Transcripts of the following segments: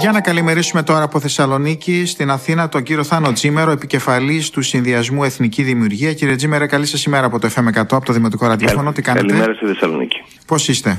Για να καλημερίσουμε τώρα από Θεσσαλονίκη στην Αθήνα τον κύριο Θάνο Τζίμερο, επικεφαλής του Συνδυασμού Εθνική Δημιουργία. Κύριε Τζίμερο, καλή σας ημέρα από το FM100, από το Δημοτικό Ραδιόφωνο. Τι κάνετε; Καλημέρα στη Θεσσαλονίκη. Πώς είστε;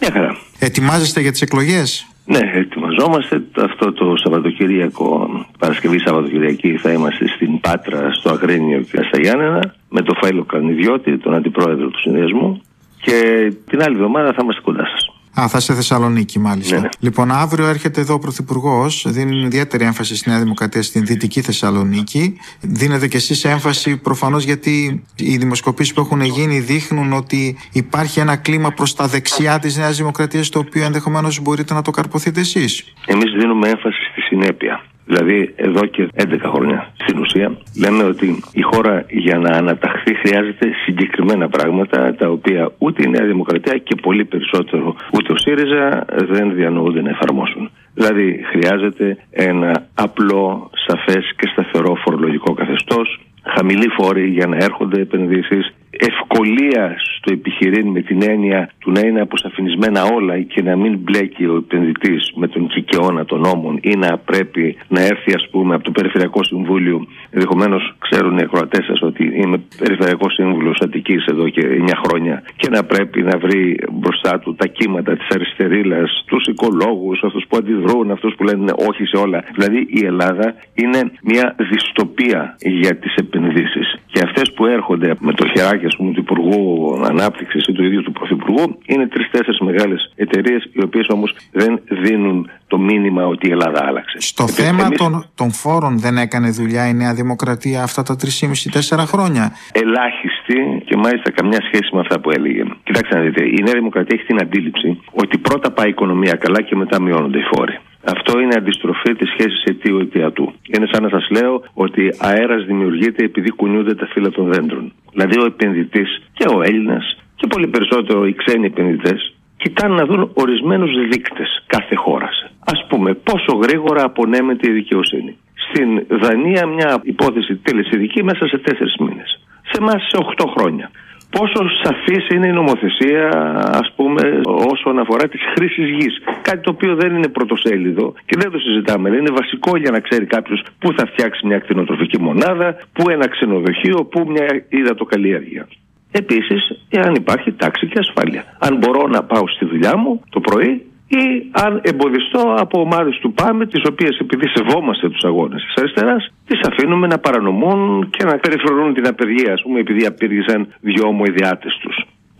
Μια χαρά. Ετοιμάζεστε για τις εκλογές; Ναι, ετοιμαζόμαστε. Αυτό το Σαββατοκύριακο, Παρασκευή Σαββατοκυριακή, θα είμαστε στην Πάτρα, στο Αγρίνιο και στα Γιάννενα, με το Φάιλο Καρνιδιώτη, τον αντιπρόεδρο του συνδυασμού. Και την άλλη εβδομάδα θα είμαστε κοντά σας. Α, θα είστε Θεσσαλονίκη, μάλιστα. Ναι, ναι. Λοιπόν, αύριο έρχεται εδώ ο Πρωθυπουργός. Δίνει ιδιαίτερη έμφαση στη Νέα Δημοκρατία στην Δυτική Θεσσαλονίκη. Δίνετε κι εσείς έμφαση προφανώς γιατί οι δημοσκοπήσεις που έχουν γίνει δείχνουν ότι υπάρχει ένα κλίμα προς τα δεξιά της Νέας Δημοκρατίας, το οποίο ενδεχομένως μπορείτε να το καρποθείτε εσείς. Εμείς δίνουμε έμφαση στη συνέπεια. Δηλαδή, εδώ και 11 χρόνια στην ουσία, λέμε ότι η χώρα για να αναταχθεί χρειάζεται συγκεκριμένα πράγματα, τα οποία ούτε η Νέα Δημοκρατία και πολύ περισσότερο ούτε ο ΣΥΡΙΖΑ δεν διανοούνται να εφαρμόσουν. Δηλαδή, χρειάζεται ένα απλό, σαφές και σταθερό φορολογικό καθεστώς, χαμηλή φόρη για να έρχονται επενδύσεις, ευκολία στο επιχειρήν με την έννοια του να είναι αποσαφινισμένα όλα και να μην μπλέκει ο επενδυτής με τον κικαιώνα των νόμων ή να πρέπει να έρθει, ας πούμε, από το Περιφερειακό Συμβούλιο. Ενδεχομένως ξέρουν οι ακροατές σα ότι είμαι Περιφερειακός Σύμβουλος Αττικής εδώ και 9 χρόνια και να πρέπει να βρει μπροστά του τα κύματα της αριστερήλα, τους οικολόγους, αυτούς που αντιδρούν, αυτούς που λένε όχι σε όλα. Δηλαδή η Ελλάδα είναι μια δυστοπία για τις επενδύσεις. Και αυτές που έρχονται με το χεράκι, ας πούμε, του Υπουργού Ανάπτυξης ή του ίδιου του Πρωθυπουργού είναι τρει-τέσσερι μεγάλες εταιρείες, οι οποίες όμως δεν δίνουν το μήνυμα ότι η Ελλάδα άλλαξε. Στο Επίσης, θέμα εμείς των, των φόρων δεν έκανε δουλειά η Νέα Δημοκρατία αυτά τα 3,5-4 χρόνια; Ελάχιστη και μάλιστα καμιά σχέση με αυτά που έλεγε. Κοιτάξτε να δείτε, η Νέα Δημοκρατία έχει την αντίληψη ότι πρώτα πάει η οικονομία καλά και μετά μειώνονται οι φόροι. Αυτό είναι αντιστροφή της σχέσης αιτίου αιτιατού. Είναι σαν να σας λέω ότι αέρας δημιουργείται επειδή κουνιούνται τα φύλλα των δέντρων. Δηλαδή ο επενδυτής και ο Έλληνας και πολύ περισσότερο οι ξένοι επενδυτές κοιτάνε να δουν ορισμένους δείκτες κάθε χώρας. Α πούμε, πόσο γρήγορα απονέμεται η δικαιοσύνη. Στην Δανία, μια υπόθεση τελεσιδική μέσα σε τέσσερις μήνες. Σε εμάς σε 8 χρόνια. Πόσο σαφής είναι η νομοθεσία, ας πούμε, όσον αφορά τις χρήσεις γης. Κάτι το οποίο δεν είναι πρωτοσέλιδο και δεν το συζητάμε. Δεν είναι βασικό για να ξέρει κάποιος πού θα φτιάξει μια κτηνοτροφική μονάδα, πού ένα ξενοδοχείο, πού μια υδατοκαλλιέργεια. Επίσης, εάν υπάρχει τάξη και ασφάλεια. Αν μπορώ να πάω στη δουλειά μου το πρωί ή αν εμποδιστώ από ομάδες του ΠΑΜΕ, τις οποίες επειδή σεβόμαστε τους αγώνες της αριστεράς, τις αφήνουμε να παρανομούν και να περιφρονούν την απεργία, ας πούμε, επειδή απήργησαν δυο ομοειδιάτες τους.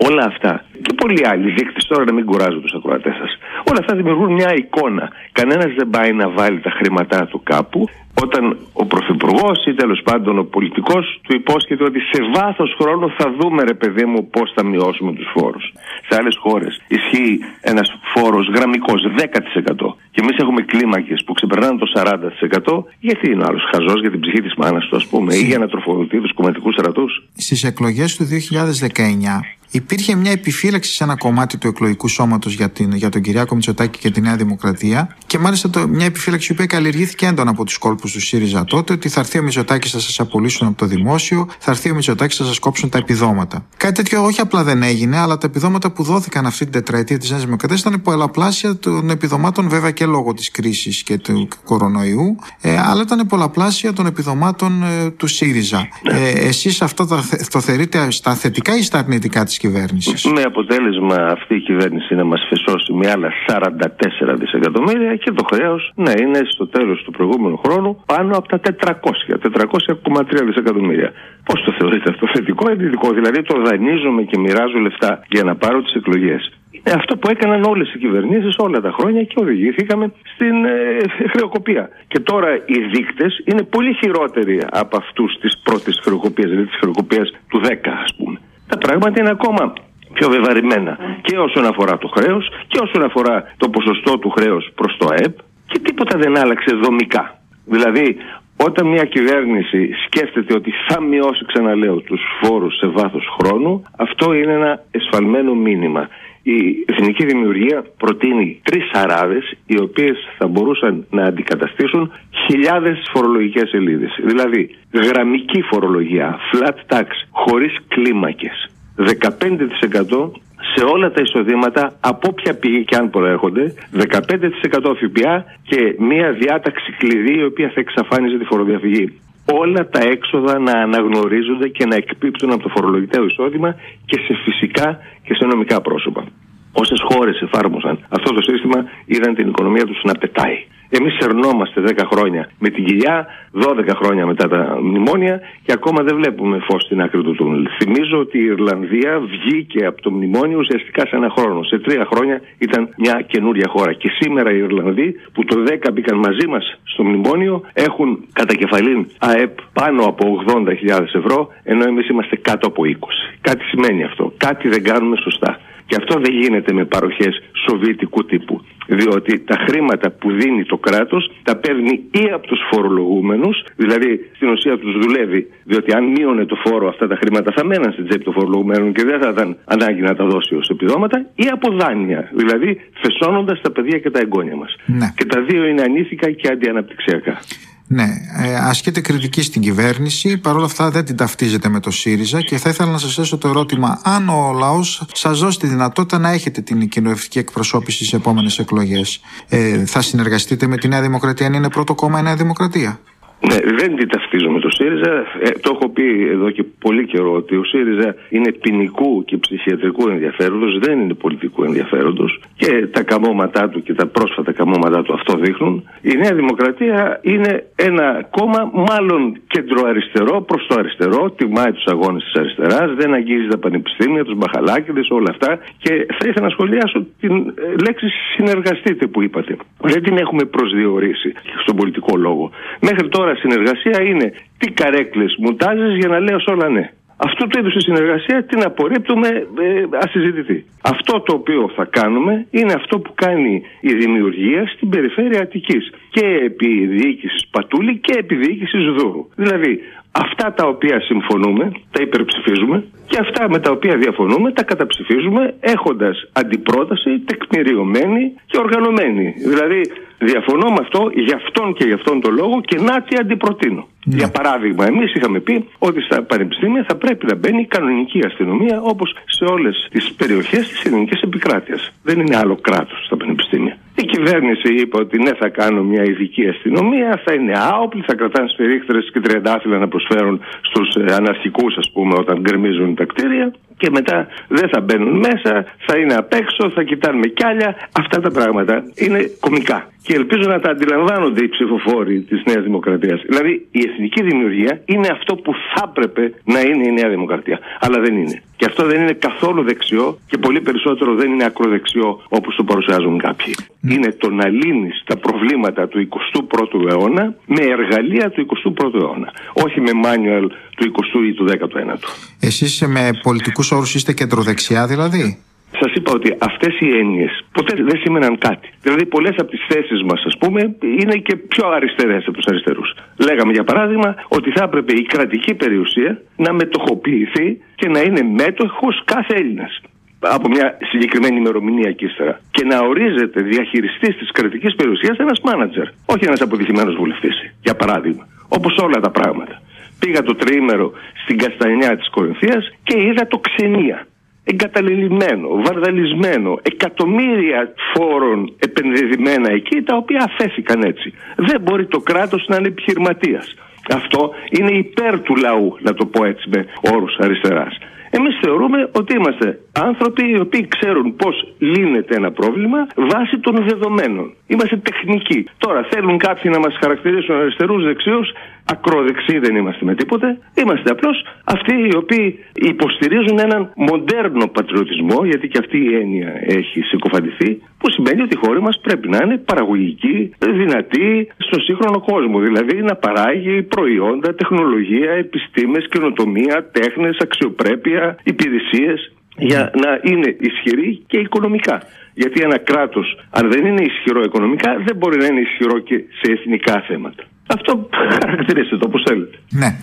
Όλα αυτά και πολλοί άλλοι δείκτες, τώρα να μην κουράζω τους ακροατές σας, όλα αυτά δημιουργούν μια εικόνα. Κανένας δεν πάει να βάλει τα χρήματά του κάπου όταν ο Πρωθυπουργός ή τέλος πάντων ο πολιτικός του υπόσχεται ότι σε βάθος χρόνου θα δούμε, ρε παιδί μου, πώς θα μειώσουμε τους φόρους. Σε άλλες χώρες ισχύει ένας φόρος γραμμικός 10%. Και εμείς έχουμε κλίμακες που ξεπερνάνε το 40%. Γιατί είναι άλλος χαζός για την ψυχή της μάνας του, ας πούμε, ή για να τροφοδοτεί τους κομματικούς στρατούς; Στις εκλογές του 2019 υπήρχε μια επιφύλαξη σε ένα κομμάτι του εκλογικού σώματος για, την, για τον Κυριάκο Μητσοτάκη και τη Νέα Δημοκρατία και μάλιστα το, μια επιφύλαξη που καλλιεργήθηκε έντονα από τους κόλπους του ΣΥΡΙΖΑ τότε ότι θα έρθει ο Μητσοτάκης θα σας απολύσουν από το δημόσιο, θα έρθει ο Μητσοτάκης θα σας κόψουν τα επιδόματα. Κάτι τέτοιο όχι απλά δεν έγινε, αλλά τα επιδόματα που δόθηκαν αυτή την τετραετία της Νέας Δημοκρατίας ήταν πολλαπλάσια των επιδομάτων, βέβαια και λόγω της κρίσης και του κορονοϊού, ε, αλλά ήταν πολλαπλάσια των επιδομάτων ε, του ΣΥΡΙΖΑ. Ε, Εσείς αυτό το, το θεωρείτε στα θετικά ή στα αρνητικά της κυβέρνησης. Με αποτέλεσμα αυτή η κυβέρνηση να μας φεσώσει με άλλα 44 δισεκατομμύρια και το χρέος να είναι στο τέλος του προηγούμενου χρόνου πάνω από τα 400, 400,3 δισεκατομμύρια. Πώς το θεωρείτε αυτό, θετικό ή αρνητικό, δηλαδή το δανείζομαι και μοιράζω λεφτά για να πάρω τις εκλογές. Είναι αυτό που έκαναν όλες οι κυβερνήσεις όλα τα χρόνια και οδηγήθηκαμε στην ε, χρεοκοπία. Και τώρα οι δείκτες είναι πολύ χειρότεροι από αυτούς της πρώτης χρεοκοπίας, δηλαδή της χρεοκοπίας του 10, ας πούμε. Τα πράγματα είναι ακόμα πιο βεβαρημένα και όσον αφορά το χρέος και όσον αφορά το ποσοστό του χρέους προς το ΑΕΠ και τίποτα δεν άλλαξε δομικά. Δηλαδή, όταν μια κυβέρνηση σκέφτεται ότι θα μειώσει, ξαναλέω, τους φόρους σε βάθος χρόνου, αυτό είναι ένα εσφαλμένο μήνυμα. Η Εθνική Δημιουργία προτείνει τρεις αράδες οι οποίες θα μπορούσαν να αντικαταστήσουν χιλιάδες φορολογικές σελίδες. Δηλαδή, γραμμική φορολογία, flat tax, χωρίς κλίμακες. 15% σε όλα τα εισοδήματα από όποια πηγή και αν προέρχονται, 15% ΦΠΑ και μια διάταξη κλειδί η οποία θα εξαφάνιζε τη φοροδιαφυγή όλα τα έξοδα να αναγνωρίζονται και να εκπίπτουν από το φορολογητέο εισόδημα και σε φυσικά και σε νομικά πρόσωπα. Όσες χώρες εφάρμοσαν αυτό το σύστημα είδαν την οικονομία τους να πετάει. Εμείς σερνόμαστε 10 χρόνια με την κοιλιά, 12 χρόνια μετά τα μνημόνια και ακόμα δεν βλέπουμε φως στην άκρη του τούνελ. Θυμίζω ότι η Ιρλανδία βγήκε από το μνημόνιο ουσιαστικά σε ένα χρόνο. Σε τρία χρόνια ήταν μια καινούρια χώρα. Και σήμερα οι Ιρλανδοί που το 10 μπήκαν μαζί μας στο μνημόνιο έχουν κατά κεφαλήν ΑΕΠ πάνω από 80.000 ευρώ, ενώ εμείς είμαστε κάτω από 20. Κάτι σημαίνει αυτό. Κάτι δεν κάνουμε σωστά. Και αυτό δεν γίνεται με παροχές σοβιετικού τύπου. Διότι τα χρήματα που δίνει το κράτος τα παίρνει ή από τους φορολογούμενους, δηλαδή στην ουσία τους δουλεύει, διότι αν μείωνε το φόρο αυτά τα χρήματα θα μέναν στην τσέπη των φορολογουμένων και δεν θα ήταν ανάγκη να τα δώσει ως επιδόματα, ή από δάνεια, δηλαδή φεσώνοντας τα παιδιά και τα εγγόνια μας. Ναι. Και τα δύο είναι ανήθικα και αντιαναπτυξιακά. Ναι, ε, ασκείται κριτική στην κυβέρνηση, παρόλα αυτά δεν την ταυτίζεται με το ΣΥΡΙΖΑ και θα ήθελα να σας θέσω το ερώτημα αν ο λαός σας δώσει τη δυνατότητα να έχετε την κοινοβουλευτική εκπροσώπηση στις επόμενες εκλογές. Ε, θα συνεργαστείτε με τη Νέα Δημοκρατία αν είναι πρώτο κόμμα η Νέα Δημοκρατία; Ναι, δεν την ταυτίζω με το ΣΥΡΙΖΑ. Ε, το έχω πει εδώ και πολύ καιρό ότι ο ΣΥΡΙΖΑ είναι ποινικού και ψυχιατρικού ενδιαφέροντος, δεν είναι πολιτικού ενδιαφέροντος. Και τα καμώματά του και τα πρόσφατα καμώματά του αυτό δείχνουν. Η Νέα Δημοκρατία είναι ένα κόμμα μάλλον κεντροαριστερό προς το αριστερό. Τιμάει τους αγώνες της αριστεράς, δεν αγγίζει τα πανεπιστήμια, τους μπαχαλάκιδε, όλα αυτά. Και θα ήθελα να σχολιάσω την ε, λέξη συνεργαστείτε που είπατε. Δεν την έχουμε προσδιορίσει στον πολιτικό λόγο. Μέχρι τώρα συνεργασία είναι τι καρέκλες μου τάζεις για να λέω σε όλα ναι. Αυτό το είδους τη συνεργασία την απορρίπτουμε ε, ασυζητητή. Αυτό το οποίο θα κάνουμε είναι αυτό που κάνει η δημιουργία στην περιφέρεια Αττικής και επί διοίκησης Πατούλη και επί διοίκησης Δούρου. Δηλαδή αυτά τα οποία συμφωνούμε τα υπερψηφίζουμε και αυτά με τα οποία διαφωνούμε τα καταψηφίζουμε έχοντας αντιπρόταση τεκμηριωμένη και οργανωμένη. Δηλαδή διαφωνώ με αυτό γι' αυτόν και γι' αυτόν τον λόγο και να τι αντιπροτείνω. Ναι. Για παράδειγμα, εμείς είχαμε πει ότι στα πανεπιστήμια θα πρέπει να μπαίνει κανονική αστυνομία όπως σε όλες τις περιοχές της ελληνικής επικράτειας. Δεν είναι άλλο κράτος στα πανεπιστήμια. Η κυβέρνηση είπε ότι ναι, θα κάνω μια ειδική αστυνομία, θα είναι άοπλοι, θα κρατάνε σφυρίχτρες και τριαντάφυλλα να προσφέρουν στους ε, αναρχικούς, ας πούμε, όταν γκρεμίζουν τα κτίρια. Και μετά δεν θα μπαίνουν μέσα, θα είναι απ' έξω, θα κοιτάνε με κιάλια. Αυτά τα πράγματα είναι κομικά. Και ελπίζω να τα αντιλαμβάνονται οι ψηφοφόροι της Νέας Δημοκρατίας. Δηλαδή, η εθνική δημιουργία είναι αυτό που θα έπρεπε να είναι η Νέα Δημοκρατία. Αλλά δεν είναι. Και αυτό δεν είναι καθόλου δεξιό και πολύ περισσότερο δεν είναι ακροδεξιό όπως το παρουσιάζουν κάποιοι. Mm. Είναι το να λύνεις τα προβλήματα του 21ου αιώνα με εργαλεία του 21ου αιώνα. Όχι με μάνιουελ του 20ου ή του 19ου. Εσείς με πολιτικούς όρους είστε κεντροδεξιά δηλαδή; Σας είπα ότι αυτές οι έννοιες ποτέ δεν σήμαιναν κάτι. Δηλαδή, πολλές από τις θέσεις μας, ας πούμε, είναι και πιο αριστερές από τους αριστερούς. Λέγαμε, για παράδειγμα, ότι θα έπρεπε η κρατική περιουσία να μετοχοποιηθεί και να είναι μέτοχος κάθε Έλληνας από μια συγκεκριμένη ημερομηνία και ύστερα. Και να ορίζεται διαχειριστής της κρατικής περιουσίας ένας μάνατζερ, όχι ένας αποτυχημένο βουλευτής, για παράδειγμα. Όπως όλα τα πράγματα. Πήγα το τριήμερο στην Καστανιά της Κορινθίας και είδα το ξενία εγκαταλελειμμένο, βαρδαλισμένο, εκατομμύρια φόρων επενδυμένα εκεί, τα οποία αφέθηκαν έτσι. Δεν μπορεί το κράτος να είναι επιχειρηματίας. Αυτό είναι υπέρ του λαού, να το πω έτσι με όρους αριστεράς. Εμείς θεωρούμε ότι είμαστε άνθρωποι οι οποίοι ξέρουν πώς λύνεται ένα πρόβλημα βάσει των δεδομένων. Είμαστε τεχνικοί. Τώρα θέλουν κάποιοι να μας χαρακτηρίσουν αριστερούς, δεξιούς. Ακροδεξιοί δεν είμαστε με τίποτε. Είμαστε απλώς αυτοί οι οποίοι υποστηρίζουν έναν μοντέρνο πατριωτισμό, γιατί και αυτή η έννοια έχει συκοφαντηθεί, που σημαίνει ότι η χώρα μας πρέπει να είναι παραγωγική, δυνατή στο σύγχρονο κόσμο. Δηλαδή να παράγει προϊόντα, τεχνολογία, επιστήμες, καινοτομία, τέχνες, αξιοπρέπεια, υπηρεσίες για να είναι ισχυρή και οικονομικά. Γιατί ένα κράτος, αν δεν είναι ισχυρό οικονομικά, δεν μπορεί να είναι ισχυρό και σε εθνικά θέματα. Αυτό χαρακτηρίστε το όπως θέλετε. Ναι.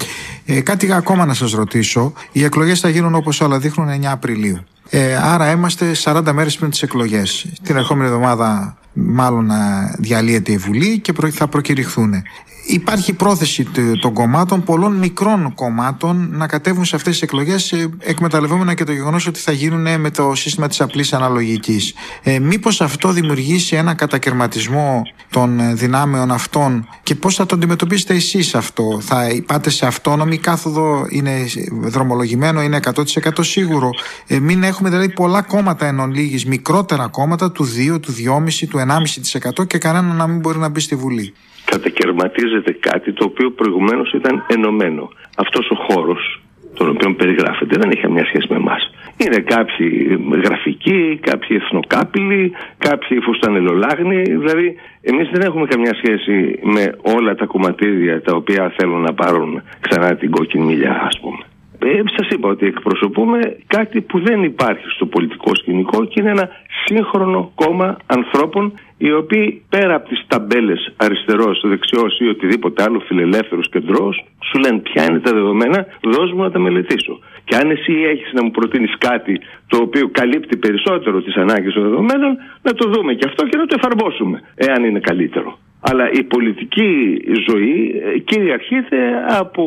Ε, κάτι ακόμα να σας ρωτήσω. Οι εκλογές θα γίνουν όπως όλα δείχνουν 9 Απριλίου. Ε, άρα είμαστε 40 μέρες πριν τις εκλογές. Την ερχόμενη εβδομάδα μάλλον να διαλύεται η Βουλή και θα προκηρυχθούν. Υπάρχει πρόθεση των κομμάτων, πολλών μικρών κομμάτων, να κατέβουν σε αυτές τις εκλογές, ε, εκμεταλλευόμενα και το γεγονός ότι θα γίνουν με το σύστημα της απλής αναλογικής. Ε, Μήπως αυτό δημιουργήσει ένα κατακαιρματισμό των ε, δυνάμεων αυτών και πώς θα το αντιμετωπίσετε εσείς αυτό, Θα πάτε σε αυτόνομη κάθοδο, είναι δρομολογημένο, είναι 100% σίγουρο; Ε, μην έχουμε δηλαδή πολλά κόμματα εν ολίγης, μικρότερα κόμματα του 2, του 2,5, του 1,5% και κανένα να μην μπορεί να μπει στη Βουλή κατακαιρματίζεται κάτι το οποίο προηγουμένως ήταν ενωμένο. Αυτός ο χώρος τον οποίο περιγράφεται δεν έχει μια σχέση με εμάς. Είναι κάποιοι γραφικοί, κάποιοι εθνοκάπηλοι, κάποιοι φουστανελολάγνοι. Δηλαδή, εμείς δεν έχουμε καμιά σχέση με όλα τα κομματίδια τα οποία θέλουν να πάρουν ξανά την κόκκινη μιλιά, ας πούμε. Ε, Σας είπα ότι εκπροσωπούμε κάτι που δεν υπάρχει στο πολιτικό σκηνικό και είναι ένα σύγχρονο κόμμα ανθρώπων οι οποίοι πέρα από τις ταμπέλες αριστερός, δεξιός ή οτιδήποτε άλλο φιλελεύθερος κεντρός σου λένε ποια είναι τα δεδομένα, δώσ' μου να τα μελετήσω. Και αν εσύ έχεις να μου προτείνεις κάτι το οποίο καλύπτει περισσότερο τις ανάγκες των δεδομένων, να το δούμε και αυτό και να το εφαρμόσουμε, εάν είναι καλύτερο. Αλλά η πολιτική ζωή ε, κυριαρχείται από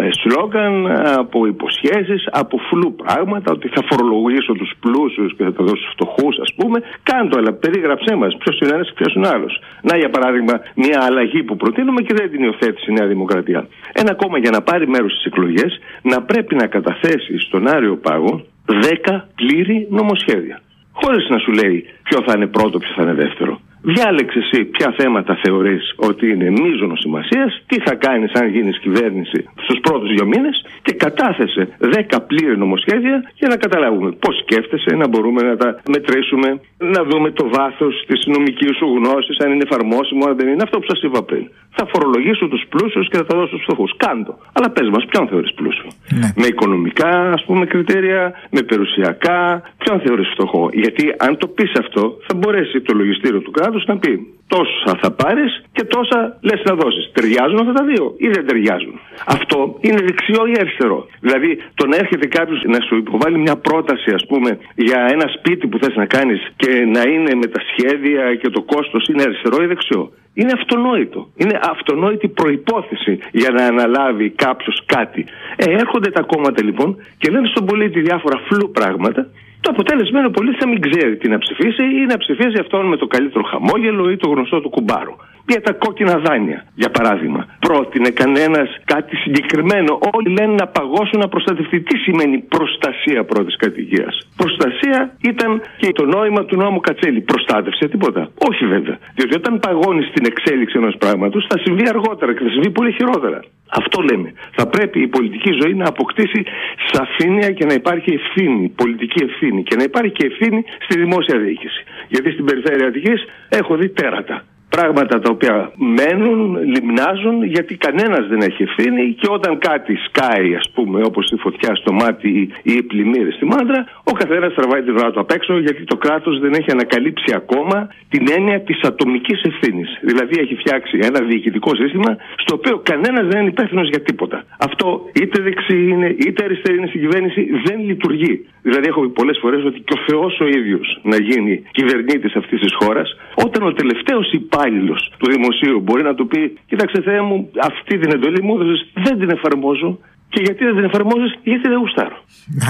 ε, σλόγκαν, από υποσχέσεις, από φλου πράγματα, ότι θα φορολογήσω τους πλούσιους και θα τα δώσω στους φτωχούς ας πούμε. Κάντο, αλλά περίγραψέ μας ποιος είναι ένας και ποιος είναι άλλος. Να για παράδειγμα μια αλλαγή που προτείνουμε και δεν την υιοθέτησε η Νέα Δημοκρατία. Ένα κόμμα για να πάρει μέρος στις εκλογές να πρέπει να καταθέσει στον Άρειο Πάγο 10 πλήρη νομοσχέδια. Χωρίς να σου λέει ποιο θα είναι πρώτο, ποιο θα είναι δεύτερο. Διάλεξε εσύ ποια θέματα θεωρείς ότι είναι μείζονο σημασίας, τι θα κάνεις αν γίνεις κυβέρνηση στους πρώτους δύο μήνες και κατάθεσε 10 πλήρη νομοσχέδια για να καταλάβουμε πώς σκέφτεσαι, να μπορούμε να τα μετρήσουμε, να δούμε το βάθος της νομικής σου γνώσης, αν είναι εφαρμόσιμο, αν δεν είναι. Αυτό που σας είπα πριν. Θα φορολογήσω τους πλούσιους και θα τα δώσω στους φτωχούς. Κάντο. Αλλά πες μας, ποιον θεωρείς πλούσιο. Ναι. Με οικονομικά, ας πούμε, κριτήρια, με περιουσιακά. Ποιον θεωρείς φτωχό. Γιατί αν το πεις αυτό, θα μπορέσει το λογιστήριο του κράτους να πει τόσα θα πάρεις και τόσα λες να δώσεις. Ταιριάζουν αυτά τα δύο ή δεν ταιριάζουν; Αυτό είναι δεξιό ή αριστερό. Δηλαδή, το να έρχεται κάποιος να σου υποβάλει μια πρόταση, ας πούμε, για ένα σπίτι που θες να κάνεις και να είναι με τα σχέδια και το κόστος είναι αριστερό ή δεξιό; Είναι αυτονόητο. Είναι αυτονόητη προπόθεση για να αναλάβει κάποιος κάτι. Ε, έρχονται τα κόμματα λοιπόν και λένε στον πολίτη διάφορα φλού πράγματα το αποτέλεσμα είναι ο πολίτης να μην ξέρει τι να ψηφίσει ή να ψηφίζει αυτόν με το καλύτερο χαμόγελο ή το γνωστό του κουμπάρο. Για τα κόκκινα δάνεια, για παράδειγμα. Πρότεινε κανένας κάτι συγκεκριμένο. Όλοι λένε να παγώσουν να προστατευτεί. Τι σημαίνει προστασία πρώτης κατοικίας; Προστασία ήταν και το νόημα του νόμου Κατσέλη. Προστάτευσε τίποτα. Όχι βέβαια. Διότι όταν παγώνεις την εξέλιξη ενός πράγματος θα συμβεί αργότερα και θα συμβεί πολύ χειρότερα. Αυτό λέμε. Θα πρέπει η πολιτική ζωή να αποκτήσει σαφήνεια και να υπάρχει ευθύνη, πολιτική ευθύνη και να υπάρχει και ευθύνη στη δημόσια διοίκηση. Γιατί στην περιφέρεια Αττικής έχω δει τέρατα πράγματα τα οποία μένουν, λιμνάζουν, γιατί κανένας δεν έχει ευθύνη και όταν κάτι σκάει, ας πούμε, όπως η φωτιά στο μάτι ή οι πλημμύρες στη μάντρα, ο καθένας τραβάει την ώρα του απ' έξω, γιατί το κράτος δεν έχει ανακαλύψει ακόμα την έννοια της ατομικής ευθύνης. Δηλαδή έχει φτιάξει ένα διοικητικό σύστημα στο οποίο κανένας δεν είναι υπεύθυνος για τίποτα. Αυτό είτε δεξί είναι, είτε αριστερή είναι στην κυβέρνηση, δεν λειτουργεί. Δηλαδή έχω πει πολλές φορές ότι και ο Θεός ο ίδιος να γίνει κυβερνήτης αυτής της χώρας, όταν ο τελευταίος υπάλληλος υπάλληλος του δημοσίου μπορεί να του πει: Κοίταξε, Θεέ μου, αυτή την εντολή μου έδωσες, δεν την εφαρμόζω. Και γιατί δεν την εφαρμόζεις, γιατί δεν γουστάρω.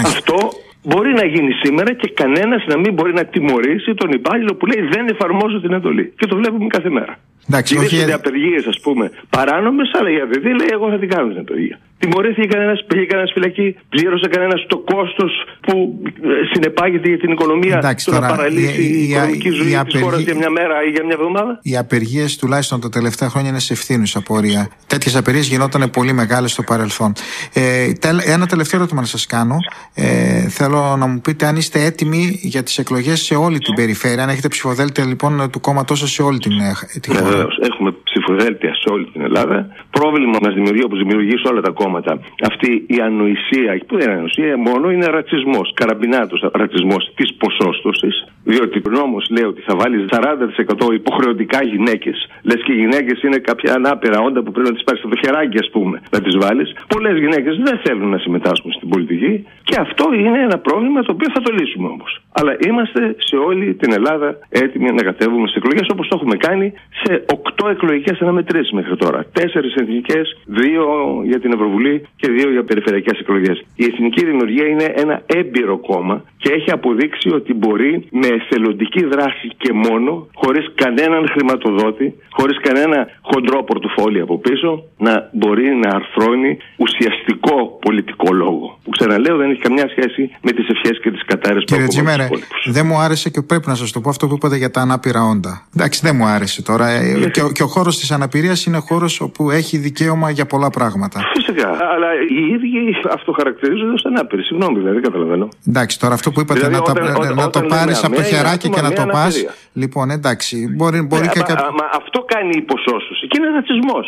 Αυτό μπορεί να γίνει σήμερα και κανένας να μην μπορεί να τιμωρήσει τον υπάλληλο που λέει δεν εφαρμόζω την εντολή. Και το βλέπουμε κάθε μέρα. Εντάξει, όχι. Είναι απεργίε, ας πούμε, παράνομες, αλλά η ΑΔΔ λέει: Εγώ θα την κάνω την απεργία. Τιμωρήθηκε κανένας, πήγε κανένας φυλακή, πλήρωσε κανένας το κόστος που ε, συνεπάγεται για την οικονομία Εντάξει, το να παραλύσει η, η, η οικονομική ζωή της χώρας για μια μέρα ή για μια εβδομάδα. Οι απεργίες τουλάχιστον τα τελευταία χρόνια είναι σε ευθύνους απορία. Τέτοιες απεργίες γινόταν πολύ μεγάλες στο παρελθόν. Ε, ένα τελευταίο ερώτημα να σας κάνω. Ε, θέλω να μου πείτε αν είστε έτοιμοι για τις εκλογές σε όλη την περιφέρεια. Αν έχετε ψηφοδέλτια λοιπόν του κόμματός σας σε όλη την, ε, τη χώρα. Βεβαίως. Έχουμε ψηφοδέλτια σε όλη την Ελλάδα. Πρόβλημα μας δημιουργεί, όπως δημιουργεί σε όλα τα κόμματα, αυτή η ανοησία, που δεν είναι ανοησία μόνο, είναι ρατσισμός. Καραμπινάτος ρατσισμός της ποσόστοσης. Διότι ο νόμος λέει ότι θα βάλεις 40% υποχρεωτικά γυναίκες. Λες και οι γυναίκες είναι κάποια ανάπηρα όντα που πρέπει να τις πάρεις στο χεράκι, ας πούμε, να τις βάλεις. Πολλές γυναίκες δεν θέλουν να συμμετάσχουν στην πολιτική και αυτό είναι ένα πρόβλημα το οποίο θα το λύσουμε όμως. Αλλά είμαστε σε όλη την Ελλάδα έτοιμοι να κατέβουμε στις εκλογές όπως το έχουμε κάνει σε 8 εκλογικές αναμετρήσεις μέχρι τώρα. Τέσσερις εθνικές, δύο για την Ευρωβουλή και δύο για περιφερειακές εκλογές. Η Εθνική Δημιουργία είναι ένα έμπειρο κόμμα και έχει αποδείξει ότι μπορεί με εθελοντική δράση και μόνο, χωρίς κανέναν χρηματοδότη, χωρίς κανένα χοντρό πορτοφόλι από πίσω, να μπορεί να αρθρώνει ουσιαστικό πολιτικό λόγο. Που ξαναλέω δεν έχει καμιά σχέση με τις ευχές και τις κατάρρες που Κύριε Τζίμερε, δεν μου άρεσε και πρέπει να σας το πω αυτό που είπατε για τα ανάπηρα όντα. Εντάξει, δεν μου άρεσε τώρα. Ε, και, και ο χώρος της αναπηρίας είναι χώρος όπου έχει δικαίωμα για πολλά πράγματα. Φυσικά. Αλλά οι ίδιοι αυτοχαρακτηρίζονται ως ανάπηροι. Συγγνώμη, δηλαδή, καταλαβαίνω. Εντάξει, τώρα αυτό που είπατε δηλαδή, να, όταν, τα, όταν, να το πάρεις από το χεράκι και να το πας. Λοιπόν, εντάξει. Μπορεί, μπορεί ναι, και μα, μα, αυτό κάνει η υποσώσωση. Και είναι ρατσισμός.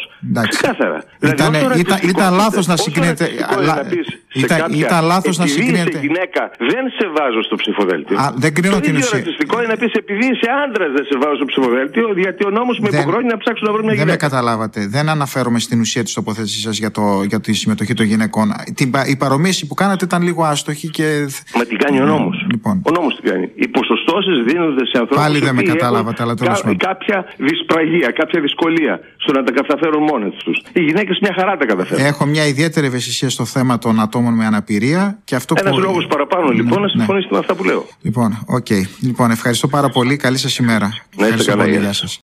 Ξεκάθαρα. Ήταν, δηλαδή, ήταν, ήταν λάθος να συγκρίνεται. Ήταν λάθος να συγκρίνεται. γυναίκα δεν σε βάζω στο ψηφοδέλτιο. δεν κρίνω την ουσία. Το ρατσιστικό είναι να πεις επειδή είσαι άντρας δεν σε βάζω στο ψηφοδέλτιο, γιατί ο νόμος με υποχρεώνει να ψάξω να βρω μια γυναίκα. Δεν με καταλάβατε. Δεν αναφέρομαι στην ουσία της τοποθέτησής σας για, για τη συμμετοχή των γυναικών. η παρομοίηση που κάνατε ήταν λίγο άστοχη και. Μα την κάνει ο νόμος. Λοιπόν. Ο νόμος την κάνει. Οι ποσοστώσεις δίνονται σε ανθρώπους. Πάλι δεν με καταλάβατε, αλλά τέλος πάντων. Κάποια δυσπραγία, κάποια δυσκολία στο να τα καταφέρουν μόνες τους. Οι γυναίκες μια χαρά τα καταφέρουν. Έχω μια ιδιαίτερη ευαισθησία στο θέμα των ατόμων με αναπηρία. Και αυτό Ένας που... λόγος παραπάνω λοιπόν να συμφωνήσετε ναι. με αυτά που λέω. Λοιπόν, OK. Okay. Λοιπόν, ευχαριστώ πάρα πολύ. Καλή σας ημέρα. Να είστε καλά. Γεια σας.